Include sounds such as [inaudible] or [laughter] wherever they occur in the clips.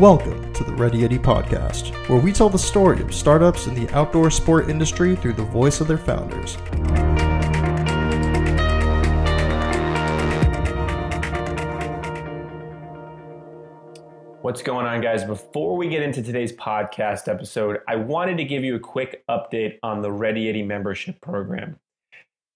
Welcome to the Ready Eddie podcast, where we tell the story of startups in the outdoor sport industry through the voice of their founders. What's going on, guys? Before we get into today's podcast episode, I wanted to give you a quick update on the Ready Eddie membership program.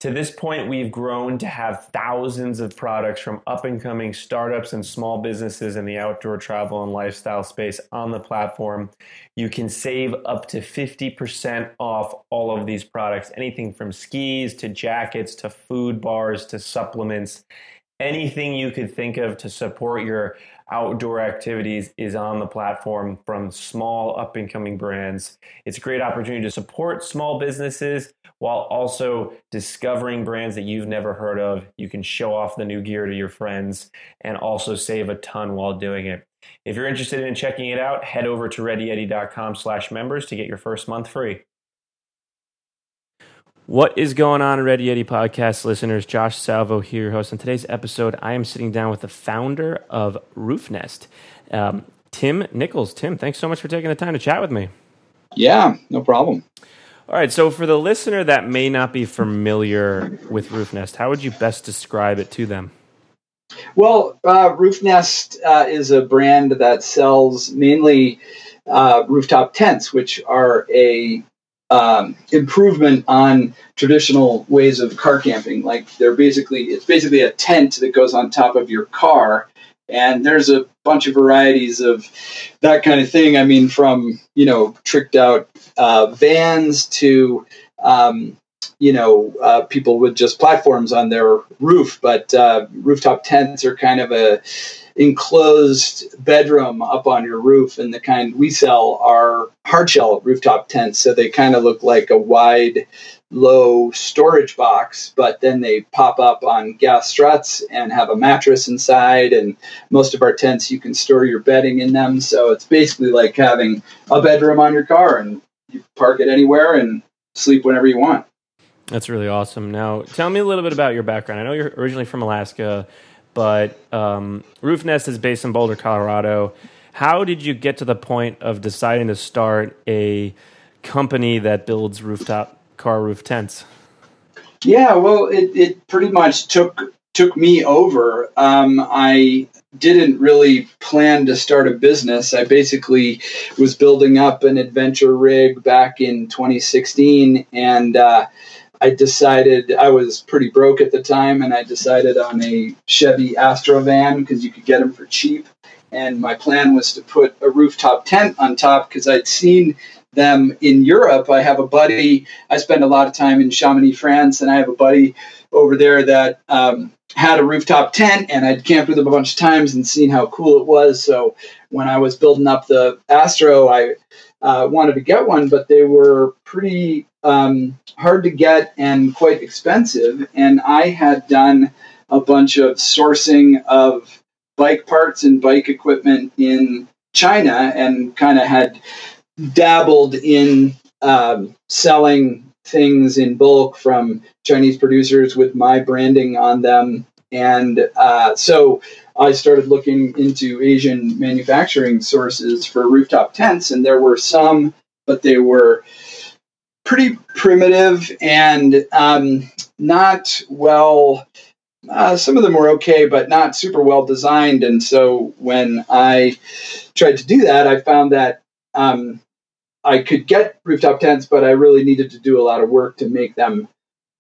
To this point, we've grown to have thousands of products from up and coming startups and small businesses in the outdoor travel and lifestyle space on the platform. You can save up to 50% off all of these products anything from skis to jackets to food bars to supplements. Anything you could think of to support your outdoor activities is on the platform from small up and coming brands. It's a great opportunity to support small businesses while also discovering brands that you've never heard of. You can show off the new gear to your friends and also save a ton while doing it. If you're interested in checking it out, head over to readyeddie.com slash members to get your first month free. What is going on, Ready Eddie podcast listeners? Josh Salvo here, host. On today's episode, I am sitting down with the founder of Roofnest, um, Tim Nichols. Tim, thanks so much for taking the time to chat with me. Yeah, no problem. All right, so for the listener that may not be familiar with Roofnest, how would you best describe it to them? Well, uh, Roofnest uh, is a brand that sells mainly uh, rooftop tents, which are a um, improvement on traditional ways of car camping. Like they're basically, it's basically a tent that goes on top of your car. And there's a bunch of varieties of that kind of thing. I mean, from, you know, tricked out uh, vans to, um, you know, uh, people with just platforms on their roof. But uh, rooftop tents are kind of a, enclosed bedroom up on your roof, and the kind we sell are hardshell rooftop tents. So they kind of look like a wide, low storage box, but then they pop up on gas struts and have a mattress inside. And most of our tents, you can store your bedding in them. So it's basically like having a bedroom on your car, and you park it anywhere and sleep whenever you want. That's really awesome. Now, tell me a little bit about your background. I know you're originally from Alaska but um, Roofnest is based in Boulder, Colorado. How did you get to the point of deciding to start a company that builds rooftop car roof tents? Yeah, well, it, it pretty much took took me over. Um, I didn't really plan to start a business. I basically was building up an adventure rig back in 2016, and uh, I decided I was pretty broke at the time, and I decided on a Chevy Astro van because you could get them for cheap. And my plan was to put a rooftop tent on top because I'd seen them in Europe. I have a buddy. I spend a lot of time in Chamonix, France, and I have a buddy over there that um, had a rooftop tent, and I'd camped with him a bunch of times and seen how cool it was. So when I was building up the Astro, I uh, wanted to get one, but they were pretty um, hard to get and quite expensive. And I had done a bunch of sourcing of bike parts and bike equipment in China and kind of had dabbled in um, selling things in bulk from Chinese producers with my branding on them. And uh, so I started looking into Asian manufacturing sources for rooftop tents, and there were some, but they were pretty primitive and um, not well. Uh, some of them were okay, but not super well designed. And so when I tried to do that, I found that um, I could get rooftop tents, but I really needed to do a lot of work to make them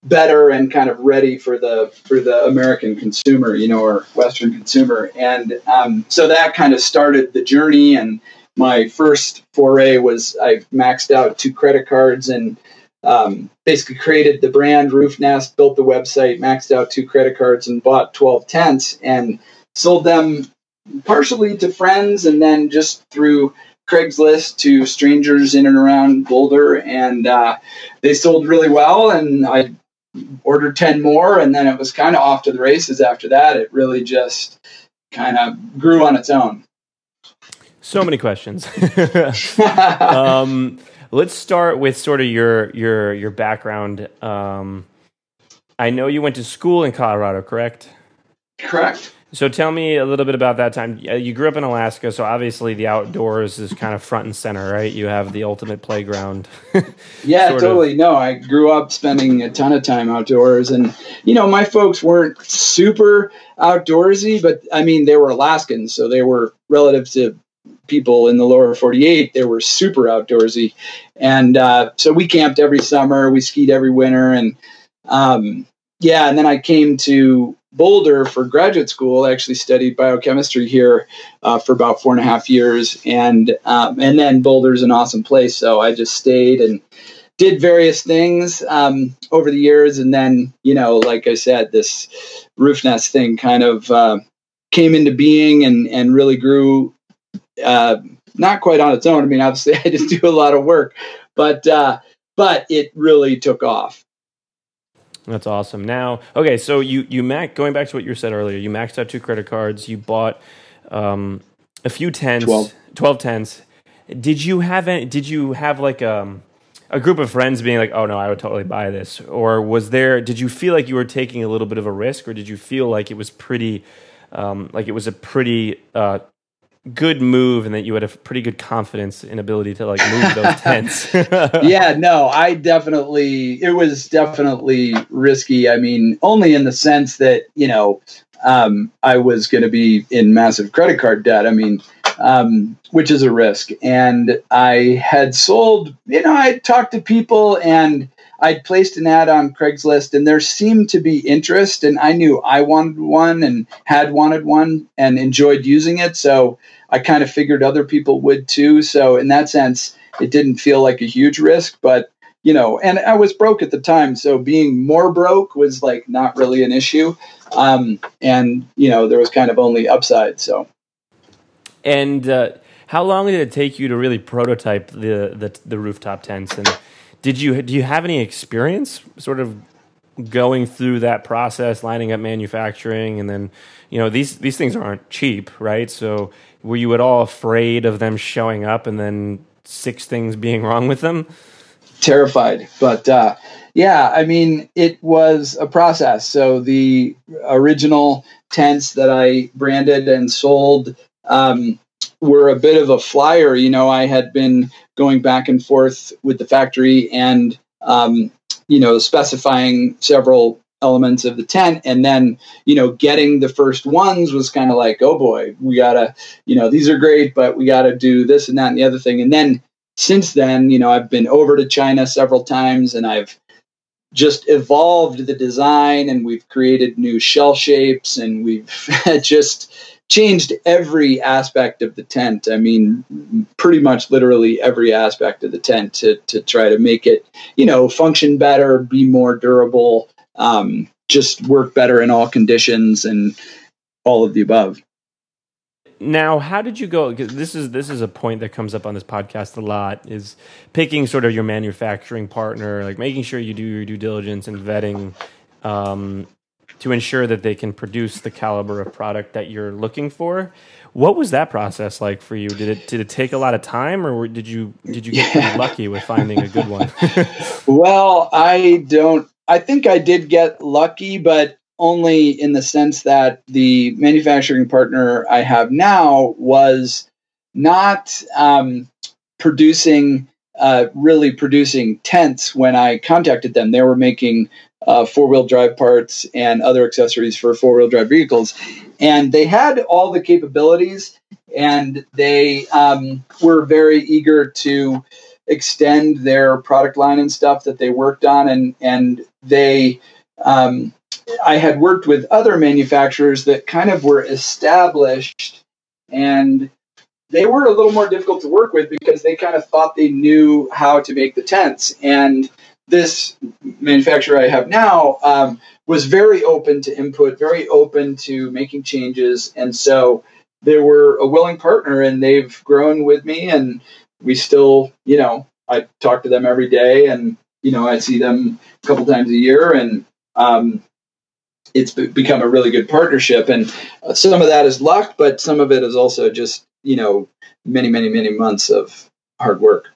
better and kind of ready for the for the American consumer, you know, or Western consumer. And um, so that kind of started the journey. And my first foray was I maxed out two credit cards and um, basically created the brand Roofnest, built the website, maxed out two credit cards, and bought 12 tents and sold them partially to friends and then just through Craigslist to strangers in and around Boulder. And uh, they sold really well. And I ordered 10 more. And then it was kind of off to the races after that. It really just kind of grew on its own. So many questions. [laughs] um, let's start with sort of your your your background. Um, I know you went to school in Colorado, correct? Correct. So tell me a little bit about that time. You grew up in Alaska, so obviously the outdoors is kind of front and center, right? You have the ultimate playground. [laughs] yeah, totally. Of. No, I grew up spending a ton of time outdoors, and you know, my folks weren't super outdoorsy, but I mean, they were Alaskans, so they were relative to people in the lower 48 they were super outdoorsy and uh, so we camped every summer we skied every winter and um, yeah and then i came to Boulder for graduate school. I actually studied biochemistry here uh, for about four and a half years, and um, and then Boulder's an awesome place, so I just stayed and did various things um, over the years, and then you know, like I said, this Roofnest thing kind of uh, came into being and and really grew. Uh, not quite on its own. I mean, obviously, [laughs] I just do a lot of work, but uh, but it really took off. That's awesome. Now, okay, so you you max going back to what you said earlier. You maxed out two credit cards. You bought um, a few tents, 12. 12 tents. Did you have any, Did you have like um, a group of friends being like, "Oh no, I would totally buy this," or was there? Did you feel like you were taking a little bit of a risk, or did you feel like it was pretty, um, like it was a pretty uh, good move and that you had a pretty good confidence in ability to like move those [laughs] tents. [laughs] yeah, no, I definitely it was definitely risky. I mean, only in the sense that, you know, um, I was going to be in massive credit card debt. I mean, um, which is a risk. And I had sold, you know, I talked to people and I'd placed an ad on Craigslist and there seemed to be interest and I knew I wanted one and had wanted one and enjoyed using it. So I kind of figured other people would too. So in that sense, it didn't feel like a huge risk, but you know, and I was broke at the time. So being more broke was like not really an issue. Um, and you know, there was kind of only upside. So, and, uh, how long did it take you to really prototype the, the, the rooftop tents and did you do you have any experience sort of going through that process, lining up manufacturing, and then you know these these things aren't cheap, right? So were you at all afraid of them showing up and then six things being [laughs] wrong with them? Terrified, but uh, yeah, I mean it was a process. So the original tents that I branded and sold. Um, were a bit of a flyer. You know, I had been going back and forth with the factory and, um, you know, specifying several elements of the tent and then you know getting the first ones was kind of like oh boy we gotta you know these are great but we gotta do this and that and the other thing and then since then you know i've been over to china several times and i've just evolved the design and we've created new shell shapes and we've [laughs] just changed every aspect of the tent. I mean, pretty much literally every aspect of the tent to, to try to make it, you know, function better, be more durable, um, just work better in all conditions and all of the above. Now, how did you go? Because this is this is a point that comes up on this podcast a lot. Is picking sort of your manufacturing partner, like making sure you do your due diligence and vetting um, to ensure that they can produce the caliber of product that you're looking for. What was that process like for you? Did it did it take a lot of time, or did you did you get yeah. lucky with finding a good one? [laughs] [laughs] well, I don't. I think I did get lucky, but only in the sense that the manufacturing partner I have now was not um, producing uh, really producing tents when I contacted them. They were making uh, four wheel drive parts and other accessories for four wheel drive vehicles. And they had all the capabilities and they um, were very eager to extend their product line and stuff that they worked on. And, and they, um, I had worked with other manufacturers that kind of were established and they were a little more difficult to work with because they kind of thought they knew how to make the tents. And this manufacturer I have now um, was very open to input, very open to making changes, and so they were a willing partner, and they've grown with me, and we still, you know, I talk to them every day, and you know, I see them a couple times a year, and um, it's become a really good partnership. And some of that is luck, but some of it is also just you know many, many, many months of hard work.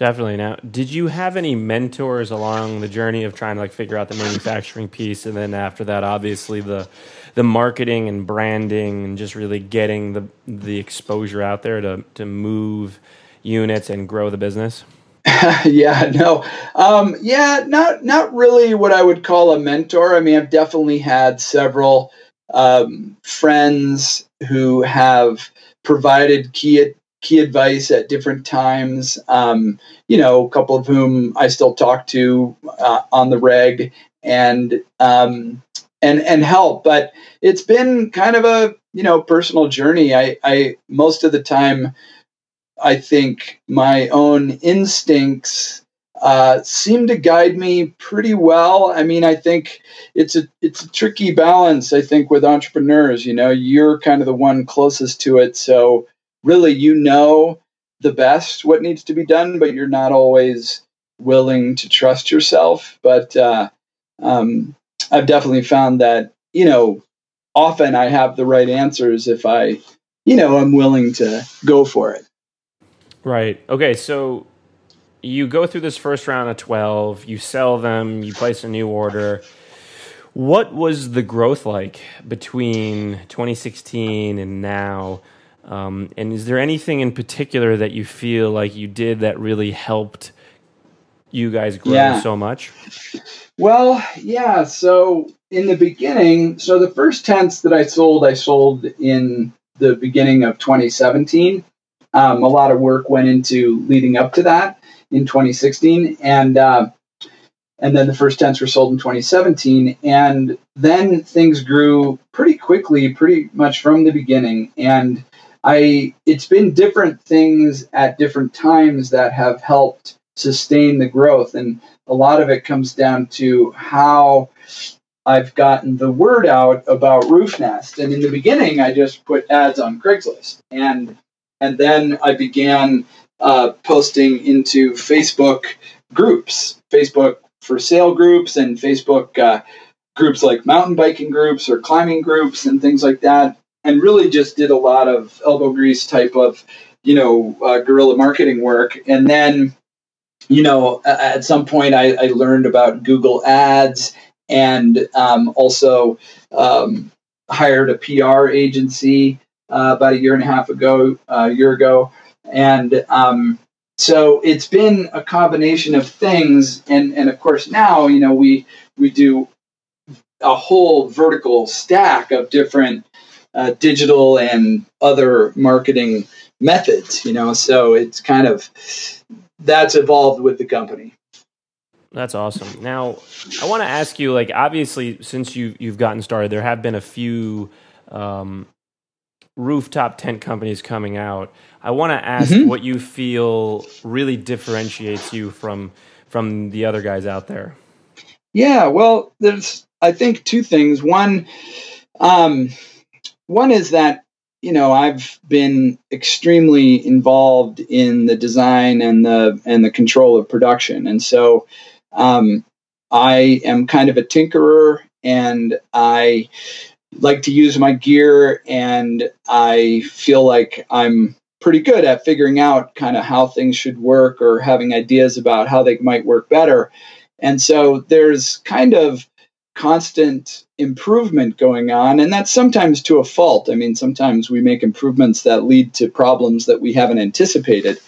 Definitely. Now, did you have any mentors along the journey of trying to like figure out the manufacturing piece, and then after that, obviously the the marketing and branding, and just really getting the the exposure out there to to move units and grow the business? [laughs] yeah, no, um, yeah, not not really what I would call a mentor. I mean, I've definitely had several um, friends who have provided key key advice at different times. Um, you know, a couple of whom I still talk to uh, on the reg and um, and and help. But it's been kind of a you know personal journey. I, I most of the time, I think my own instincts uh, seem to guide me pretty well. I mean, I think it's a it's a tricky balance. I think with entrepreneurs, you know, you're kind of the one closest to it, so really you know the best what needs to be done, but you're not always willing to trust yourself. But uh, um, I've definitely found that you know often I have the right answers if I you know I'm willing to go for it. Right. Okay. So you go through this first round of 12, you sell them, you place a new order. What was the growth like between 2016 and now? Um, and is there anything in particular that you feel like you did that really helped you guys grow yeah. so much? Well, yeah. So in the beginning, so the first tents that I sold, I sold in the beginning of 2017. Um, a lot of work went into leading up to that in 2016, and uh, and then the first tents were sold in 2017, and then things grew pretty quickly, pretty much from the beginning. And I it's been different things at different times that have helped sustain the growth, and a lot of it comes down to how I've gotten the word out about RoofNest. And in the beginning, I just put ads on Craigslist, and and then I began uh, posting into Facebook groups, Facebook for sale groups, and Facebook uh, groups like mountain biking groups or climbing groups and things like that, and really just did a lot of elbow grease type of, you know, uh, guerrilla marketing work. And then, you know, at some point I, I learned about Google Ads and um, also um, hired a PR agency uh, about a year and a half ago, uh, a year ago, and um, so it's been a combination of things. And and of course now you know we we do a whole vertical stack of different uh, digital and other marketing methods. You know, so it's kind of that's evolved with the company. That's awesome. Now, I want to ask you, like, obviously, since you you've gotten started, there have been a few um, rooftop tent companies coming out. I want to ask mm-hmm. what you feel really differentiates you from from the other guys out there. Yeah, well, there's I think two things. One, um, one is that you know I've been extremely involved in the design and the and the control of production, and so um, I am kind of a tinkerer, and I like to use my gear and I feel like I'm pretty good at figuring out kind of how things should work or having ideas about how they might work better. And so there's kind of constant improvement going on, and that's sometimes to a fault. I mean, sometimes we make improvements that lead to problems that we haven't anticipated.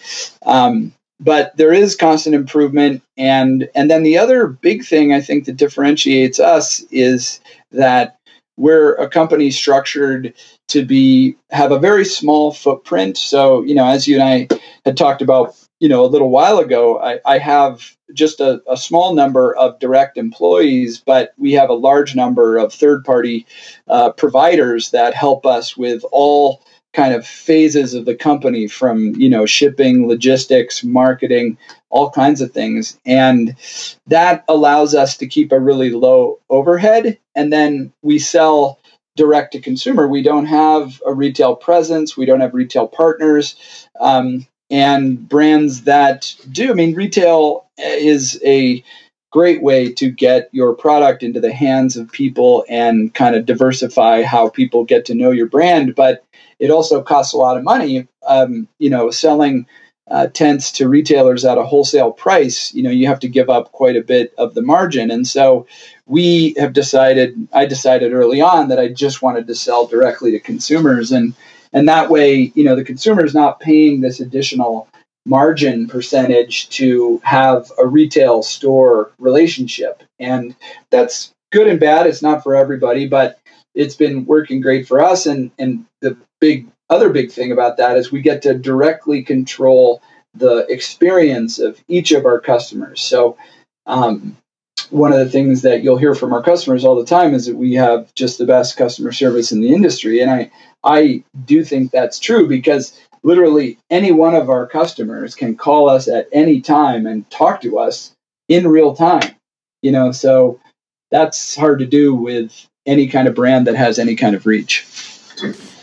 Um, but there is constant improvement, and and then the other big thing I think that differentiates us is that we're a company structured to be have a very small footprint. So, you know, as you and I had talked about, you know, a little while ago, I, I have just a, a, small number of direct employees, but we have a large number of third party uh, providers that help us with all kind of phases of the company from you know shipping logistics marketing all kinds of things. And that allows us to keep a really low overhead. And then we sell direct to consumer. We don't have a retail presence. We don't have retail partners. Um, and brands that do i mean retail is a great way to get your product into the hands of people and kind of diversify how people get to know your brand but it also costs a lot of money. Um, you know, selling uh, tents to retailers at a wholesale price, you know, you have to give up quite a bit of the margin. And so we have decided, I decided early on that I just wanted to sell directly to consumers. And, and that way, you know, the consumer is not paying this additional margin percentage to have a retail store relationship. And that's good and bad. It's not for everybody, but it's been working great for us. And, and the big other big thing about that is we get to directly control the experience of each of our customers. So, um, one of the things that you'll hear from our customers all the time is that we have just the best customer service in the industry, and I I do think that's true because literally any one of our customers can call us at any time and talk to us in real time. You know, so that's hard to do with any kind of brand that has any kind of reach.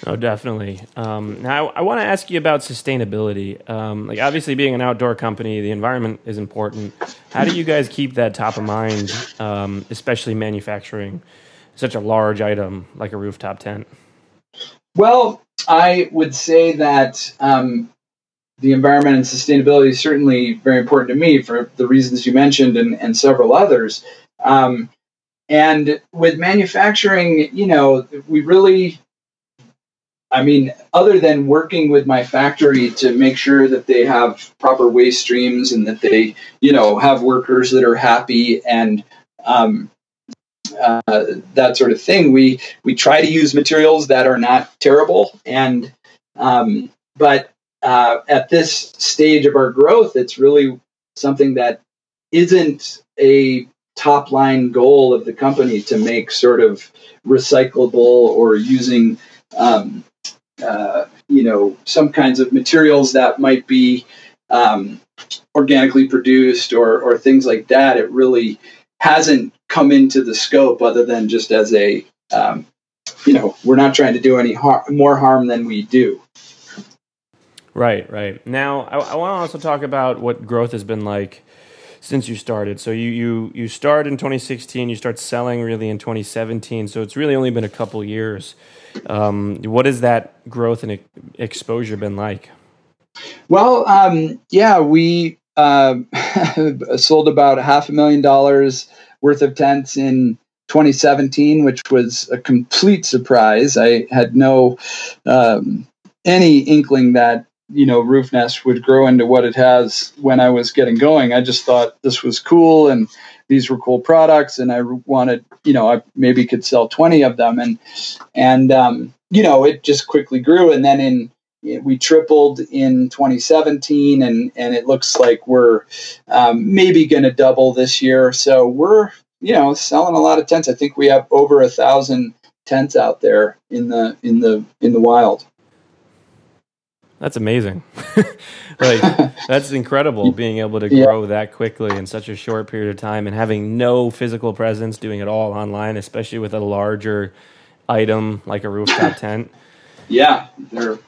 Oh, definitely. Um, now, I, I want to ask you about sustainability. Um, like, obviously, being an outdoor company, the environment is important. How do you guys keep that top of mind, um, especially manufacturing such a large item like a rooftop tent? Well, I would say that um, the environment and sustainability is certainly very important to me for the reasons you mentioned and, and several others. Um, and with manufacturing, you know, we really I mean, other than working with my factory to make sure that they have proper waste streams and that they, you know, have workers that are happy and um, uh, that sort of thing, we we try to use materials that are not terrible. And um, but uh, at this stage of our growth, it's really something that isn't a top line goal of the company to make sort of recyclable or using um, uh, you know, some kinds of materials that might be um, organically produced or, or things like that. It really hasn't come into the scope other than just as a, um, you know, we're not trying to do any har- more harm than we do. Right, right. Now, I, I want to also talk about what growth has been like since you started. So you you you start in 2016, you start selling really in 2017. So it's really only been a couple years. Um, what has that growth and exposure been like? Well, um, yeah, we uh, [laughs] sold about half a million dollars worth of tents in 2017, which was a complete surprise. I had no um, any inkling that you know RoofNest would grow into what it has when I was getting going. I just thought this was cool and these were cool products, and I wanted you know I maybe could sell twenty of them, and and um, you know it just quickly grew, and then in we tripled in 2017 and and it looks like we're um, maybe going to double this year. So we're you know selling a lot of tents. I think we have over a thousand tents out there in the in the in the wild that's amazing. [laughs] like that's incredible [laughs] being able to grow yeah. that quickly in such a short period of time and having no physical presence, doing it all online, especially with a larger item like a rooftop [laughs] tent. Yeah,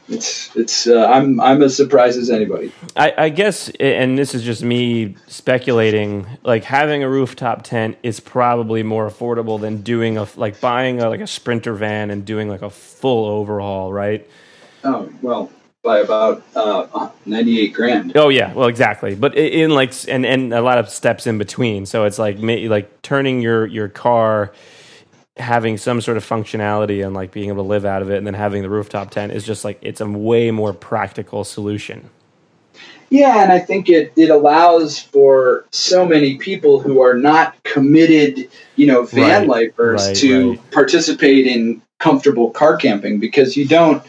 it's it's. Uh, I'm I'm as surprised as anybody. I, I guess, and this is just me speculating. Like having a rooftop tent is probably more affordable than doing a like buying a, like a sprinter van and doing like a full overhaul, right? Oh well, by about uh, 98 grand. Oh yeah, well exactly. But in like and and a lot of steps in between. So it's like like turning your your car having some sort of functionality and like being able to live out of it and then having the rooftop tent is just like it's a way more practical solution. Yeah, and I think it, it allows for so many people who are not committed, you know, van right, lifers right, to right. participate in comfortable car camping because you don't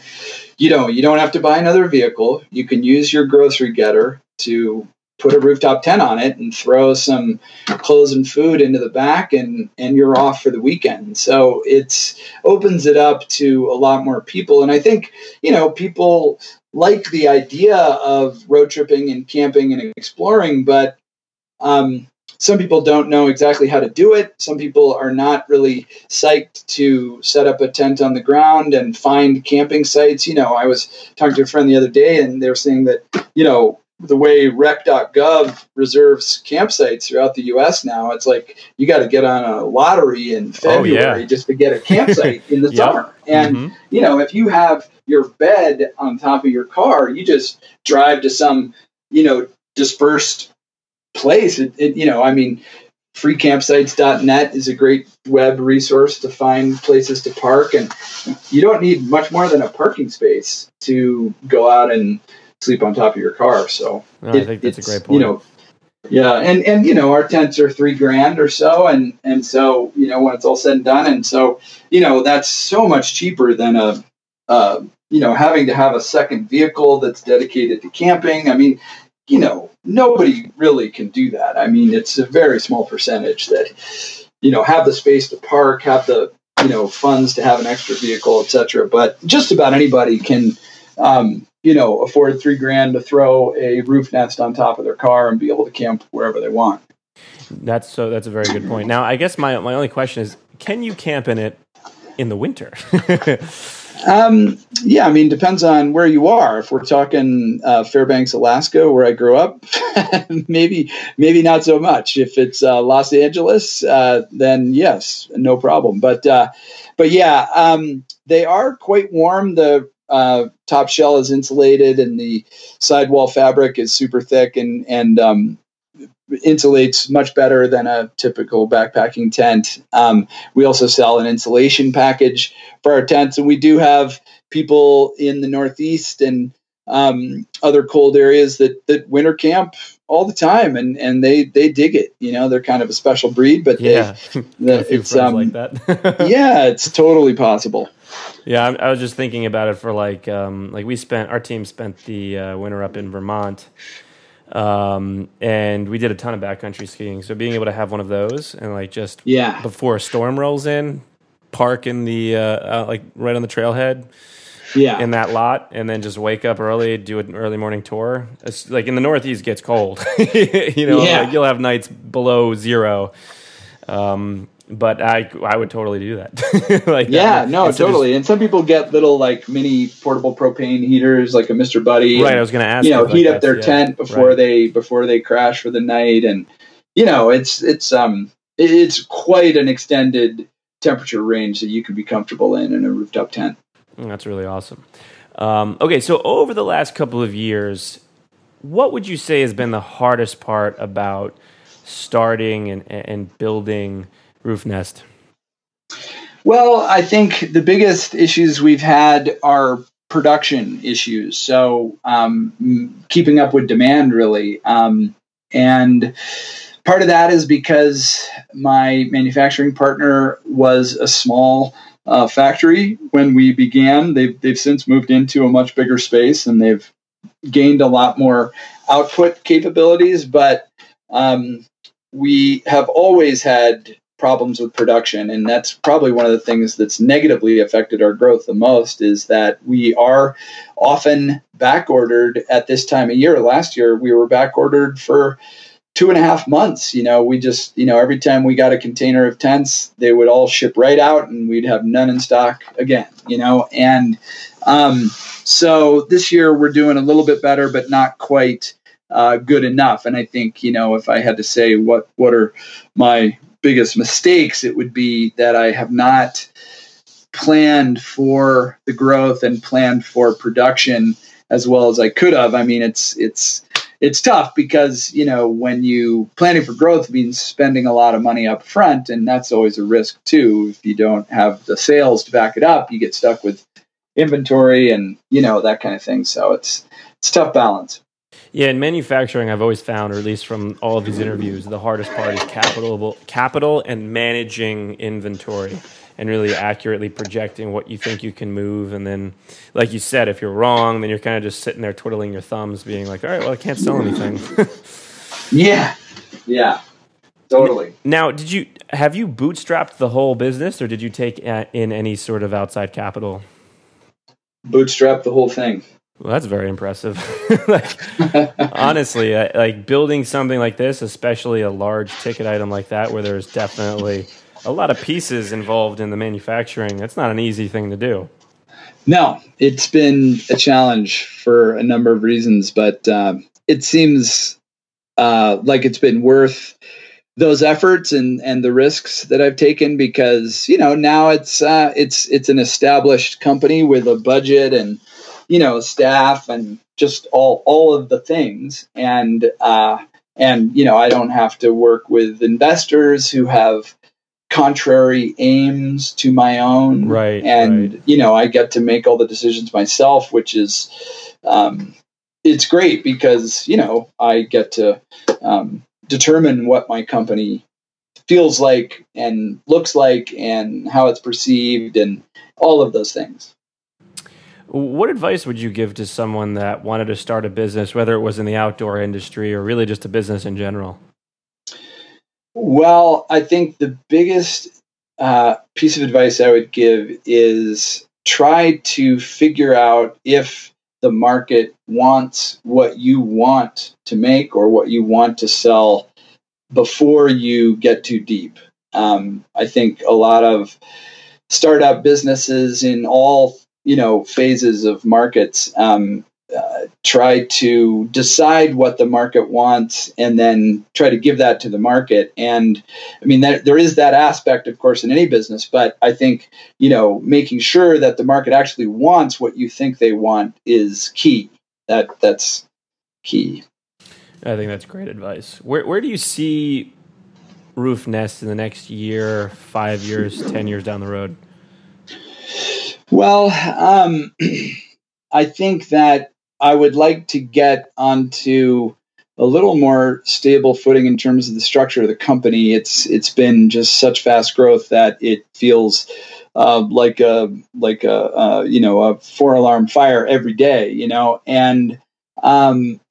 you know, you don't have to buy another vehicle. You can use your grocery getter to put a rooftop tent on it and throw some clothes and food into the back and and you're off for the weekend so it's opens it up to a lot more people and i think you know people like the idea of road tripping and camping and exploring but um, some people don't know exactly how to do it. Some people are not really psyched to set up a tent on the ground and find camping sites. You know, I was talking to a friend the other day and they were saying that, you know, the way rec.gov reserves campsites throughout the US now, it's like you got to get on a lottery in February oh, yeah. just to get a campsite [laughs] in the yep. summer. And, mm-hmm. you know, if you have your bed on top of your car, you just drive to some you know dispersed place. It, it, you know, I mean, freecampsites.net is a great web resource to find places to park, and you don't need much more than a parking space to go out and sleep on top of your car. So no, it, I think that's a great point. You know, yeah, and and you know our tents are three grand or so, and and so you know when it's all said and done, and so you know that's so much cheaper than a, uh, you know having to have a second vehicle that's dedicated to camping. I mean, you know nobody really can do that. I mean, it's a very small percentage that you know have the space to park, have the you know funds to have an extra vehicle, etc. But just about anybody can um, you know, afford three grand to throw a Roofnest on top of their car and be able to camp wherever they want. That's so. That's a very good point. Now, I guess my my only question is, can you camp in it in the winter? [laughs] um, yeah, I mean, depends on where you are. If we're talking uh, Fairbanks, Alaska, where I grew up, [laughs] maybe maybe not so much. If it's uh, Los Angeles, uh, then yes, no problem. But uh, but yeah, um, they are quite warm. The uh, top shell is insulated and the sidewall fabric is super thick and and um, insulates much better than a typical backpacking tent. Um, we also sell an insulation package for our tents, and we do have people in the Northeast and um, other cold areas that that winter camp all the time, and and they they dig it. You know, they're kind of a special breed, but yeah, [laughs] they, it's um, like that. [laughs] yeah, it's totally possible. Yeah, I, I, was just thinking about it for like um, like we spent our team spent the uh, winter up in Vermont, um, and we did a ton of backcountry skiing. So being able to have one of those and like just yeah before a storm rolls in, park in the uh, uh, like right on the trailhead. Yeah. in that lot, and then just wake up early, do an early morning tour. It's like in the Northeast, gets cold. [laughs] you know, yeah. like you'll have nights below zero. Um, but I I would totally do that. [laughs] like yeah, that. no, totally. Just, and some people get little like mini portable propane heaters, like a Mister Buddy. Right, and, I was going to ask. You know, heat like up their yeah, tent before right. they before they crash for the night, and you know, it's it's um it's quite an extended temperature range that you can be comfortable in in a rooftop tent. Mm, that's really awesome. Um, okay, so over the last couple of years, what would you say has been the hardest part about starting and, and building? Roof nest? Well, I think the biggest issues we've had are production issues. So um, keeping up with demand, really. Um, and part of that is because my manufacturing partner was a small uh, factory when we began. They've, they've since moved into a much bigger space and they've gained a lot more output capabilities. But um, we have always had problems with production. And that's probably one of the things that's negatively affected our growth the most is that we are often back ordered at this time of year. Last year we were back ordered for two and a half months. You know we just you know every time we got a container of tents they would all ship right out and we'd have none in stock again you know? And um, so this year we're doing a little bit better but not quite uh, good enough. And i think you know if i had to say what what are my biggest mistakes, it would be that I have not planned for the growth and planned for production as well as I could have. I mean, it's it's it's tough because you know when you planning for growth means spending a lot of money up front, and that's always a risk too. If you don't have the sales to back it up, you get stuck with inventory and you know that kind of thing. So it's it's tough balance. Yeah, in manufacturing, I've always found, or at least from all of these interviews, the hardest part is capital, capital and managing inventory and really accurately projecting what you think you can move. And then, like you said, if you're wrong, then you're kind of just sitting there twiddling your thumbs, being like, all right, well, I can't sell anything. [laughs] yeah. Yeah. Totally. Now, did you have you bootstrapped the whole business, or did you take uh, in any sort of outside capital? Bootstrap the whole thing. Well, that's very impressive. [laughs] like, honestly, like building something like this, especially a large ticket item like that, where there's definitely a lot of pieces involved in the manufacturing, that's not an easy thing to do. No, it's been a challenge for a number of reasons, but uh, it seems uh, like it's been worth those efforts and and the risks that I've taken because you know now it's uh, it's it's an established company with a budget and you know, staff and just all all of the things. And uh, and you know, I don't have to work with investors who have contrary aims to my own. Right. And right. you know, I get to make all the decisions myself, which is um, it's great because you know I get to um, determine what my company feels like and looks like and how it's perceived and all of those things. What advice would you give to someone that wanted to start a business, whether it was in the outdoor industry or really just a business in general? Well, I think the biggest uh, piece of advice I would give is try to figure out if the market wants what you want to make or what you want to sell before you get too deep. Um, I think a lot of startup businesses in all you know phases of markets um, uh, try to decide what the market wants and then try to give that to the market. And I mean, that, there is that aspect, of course, in any business. But I think you know making sure that the market actually wants what you think they want is key. That that's key. I think that's great advice. Where where do you see Roofnest in the next year, five years, ten years down the road? Well, um, [clears throat] I think that I would like to get onto a little more stable footing in terms of the structure of the company. It's it's been just such fast growth that it feels uh, like a like a uh, you know a four alarm fire every day, you know, and um, [clears throat]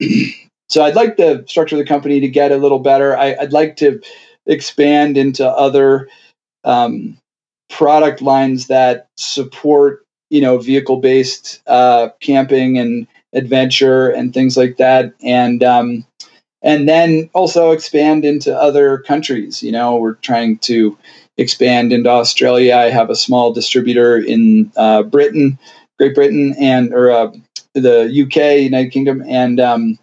So I'd like the structure of the company to get a little better. I, would like to expand into other um, product lines that support, you know, vehicle-based uh, camping and adventure and things like that, and um, and then also expand into other countries. You know, we're trying to expand into Australia. I have a small distributor in uh, Britain, Great Britain, and or uh, the UK, United Kingdom, and um,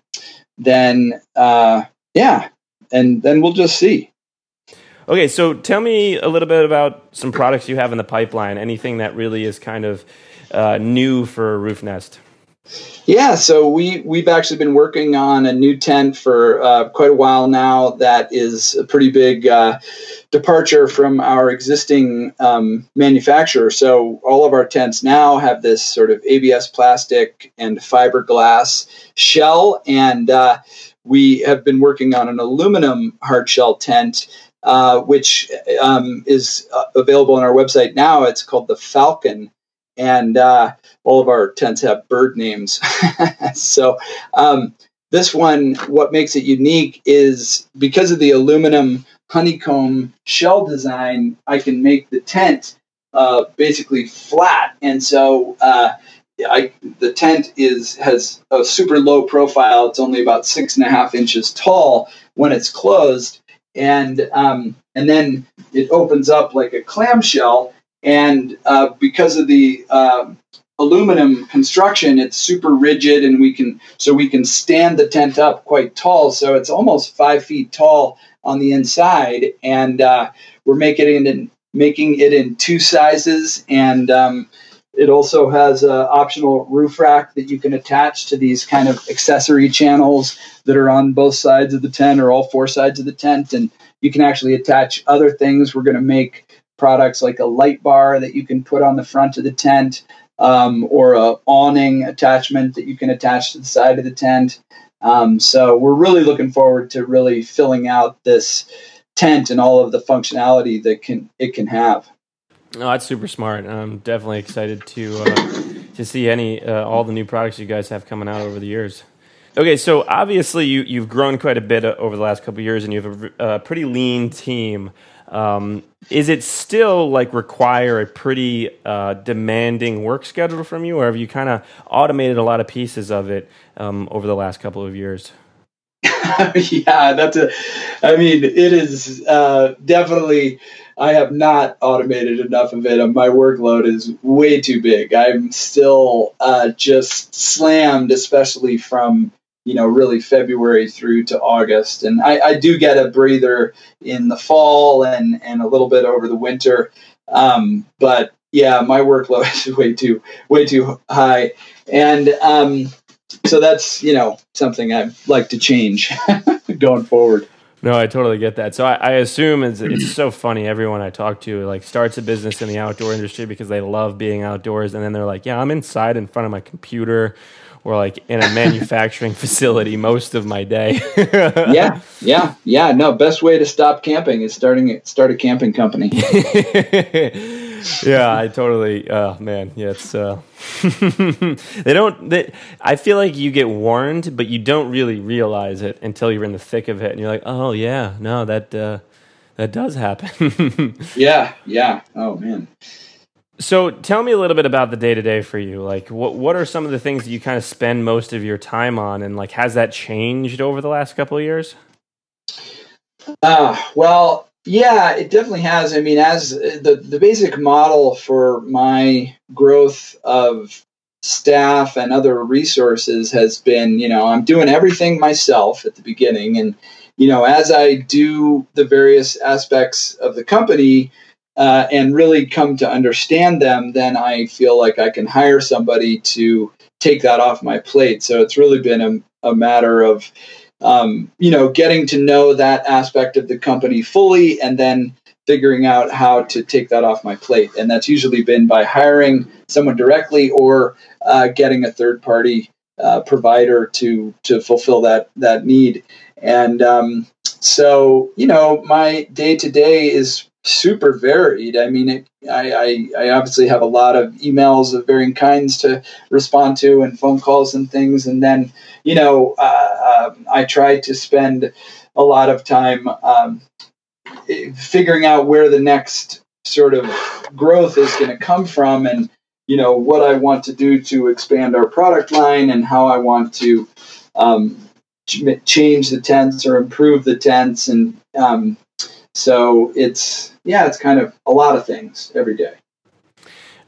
then uh, yeah, and then we'll just see. Okay, so tell me a little bit about some products you have in the pipeline. Anything that really is kind of uh, new for Roofnest? Yeah, so we we've actually been working on a new tent for uh, quite a while now. That is a pretty big uh, departure from our existing um, manufacturer. So all of our tents now have this sort of ABS plastic and fiberglass shell, and uh, we have been working on an aluminum hard shell tent. Uh, which um, is uh, available on our website now. It's called the Falcon, and uh, all of our tents have bird names. [laughs] so um, this one, what makes it unique is because of the aluminum honeycomb shell design, I can make the tent uh, basically flat, and so uh, I, the tent is has a super low profile. It's only about six and a half inches tall when it's closed, and um, and then it opens up like a clamshell and uh, because of the uh, aluminum construction, it's super rigid, and we can so we can stand the tent up quite tall. So it's almost five feet tall on the inside, and uh, we're making it in making it in two sizes, and um, it also has an optional roof rack that you can attach to these kind of accessory channels that are on both sides of the tent or all four sides of the tent, and you can actually attach other things. We're going to make products like a light bar that you can put on the front of the tent um, or a awning attachment that you can attach to the side of the tent. Um, so we're really looking forward to really filling out this tent and all of the functionality that can it can have. Oh, that's super smart. I'm definitely excited to uh, to see any uh, all the new products you guys have coming out over the years. Okay, so obviously you you've grown quite a bit over the last couple years, and you have a, a pretty lean team. Um, is it still like require a pretty uh, demanding work schedule from you, or have you kind of automated a lot of pieces of it um, over the last couple of years? [laughs] yeah, that's a. I mean, it is uh, definitely. I have not automated enough of it. My workload is way too big. I'm still uh, just slammed, especially from you know, really February through to August. And I, I do get a breather in the fall and, and a little bit over the winter. Um, but yeah, my workload [laughs] is way too way too high, and um, so that's you know something I'd like to change [laughs] going forward. No, I totally get that. So I, I assume it's, it's so funny. Everyone I talk to like starts a business in the outdoor industry because they love being outdoors, and then they're like, "Yeah, I'm inside in front of my computer." Or like in a manufacturing [laughs] facility most of my day. yeah, [laughs] yeah, yeah. No, best way to stop camping is starting start a camping company. Yeah, I totally. Oh man, yeah, it's. Uh, [laughs] they don't. They, I feel like you get warned, but you don't really realize it until you're in the thick of it, and you're like, oh yeah, no, that uh, that does happen. [laughs] yeah, yeah. Oh man. So tell me a little bit about the day to day for you. Like, what what are some of the things that you kind of spend most of your time on, and like, has that changed over the last couple of years? Uh, well, yeah, it definitely has. I mean, as uh, the the basic model for my growth of staff and other resources has been, you know, I'm doing everything myself at the beginning, and you know, as I do the various aspects of the company. Uh, and really come to understand them, then I feel like I can hire somebody to take that off my plate. So it's really been a, a matter of um, you know, getting to know that aspect of the company fully and then figuring out how to take that off my plate. And that's usually been by hiring someone directly or uh, getting a third party uh, provider to to fulfill that that need. And um, so, you know, my day to day is super varied. I mean, it, I, I, I, obviously have a lot of emails of varying kinds to respond to and phone calls and things. And then, you know, uh, uh, I try to spend a lot of time um, figuring out where the next sort of growth is going to come from and, you know, what I want to do to expand our product line and how I want to um, change the tents or improve the tents and um, so it's yeah, it's kind of a lot of things every day.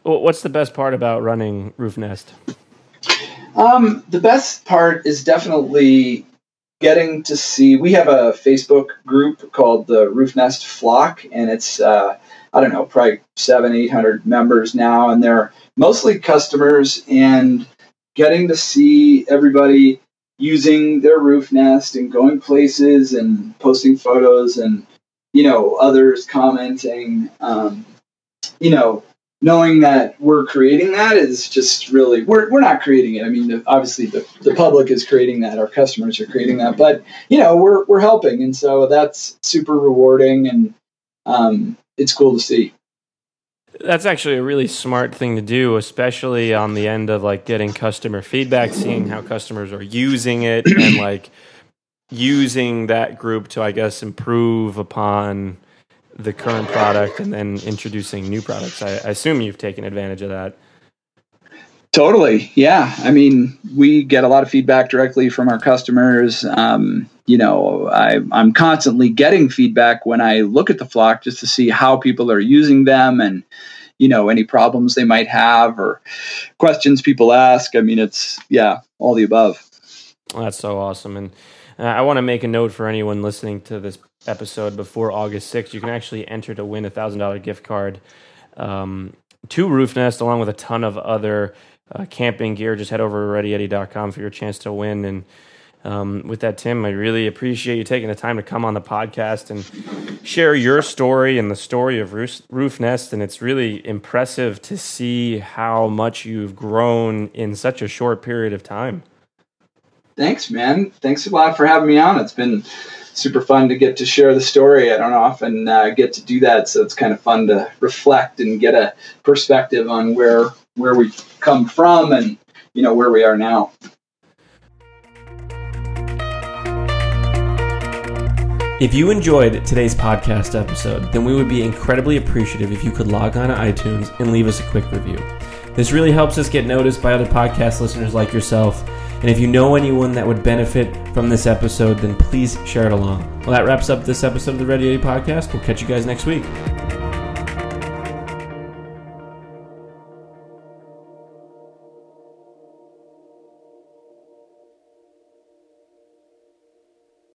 what's the best part about running Roofnest? Um, the best part is definitely getting to see. We have a Facebook group called the Roofnest Flock, and it's uh, I don't know, probably seven, eight hundred members now, and they're mostly customers and getting to see everybody using their Roofnest and going places and posting photos and you know, others commenting, um, you know, knowing that we're creating that is just really we're, we're not creating it. I mean the, obviously the, the public is creating that our customers are creating that but you know we're, we're helping. And so that's super rewarding and um, it's cool to see. That's actually a really smart thing to do especially on the end of like getting customer feedback seeing how customers are using it and like using that group to, I guess, improve upon the current product and then introducing new products. I, I assume you've taken advantage of that. Totally. Yeah. I mean, we get a lot of feedback directly from our customers. Um, you know, I, am constantly getting feedback when I look at the flock just to see how people are using them and, you know, any problems they might have or questions people ask. I mean, it's, yeah, all the above. That's so awesome. And uh, I want to make a note for anyone listening to this episode before August 6th. You can actually enter to win a $1,000 gift card um, to Roofnest along with a ton of other uh, camping gear. Just head over to readyeddie.com for your chance to win. And um, with that, Tim, I really appreciate you taking the time to come on the podcast and share your story and the story of Roof, Roofnest. And it's really impressive to see how much you've grown in such a short period of time. Thanks, man. Thanks a lot for having me on. It's been super fun to get to share the story. I don't often uh, get to do that, so it's kind of fun to reflect and get a perspective on where where we've come from and you know where we are now. If you enjoyed today's podcast episode, then we would be incredibly appreciative if you could log on to iTunes and leave us a quick review. This really helps us get noticed by other podcast listeners like yourself and if you know anyone that would benefit from this episode, then please share it along. Well, that wraps up this episode of the Ready Eddie podcast. We'll catch you guys next week.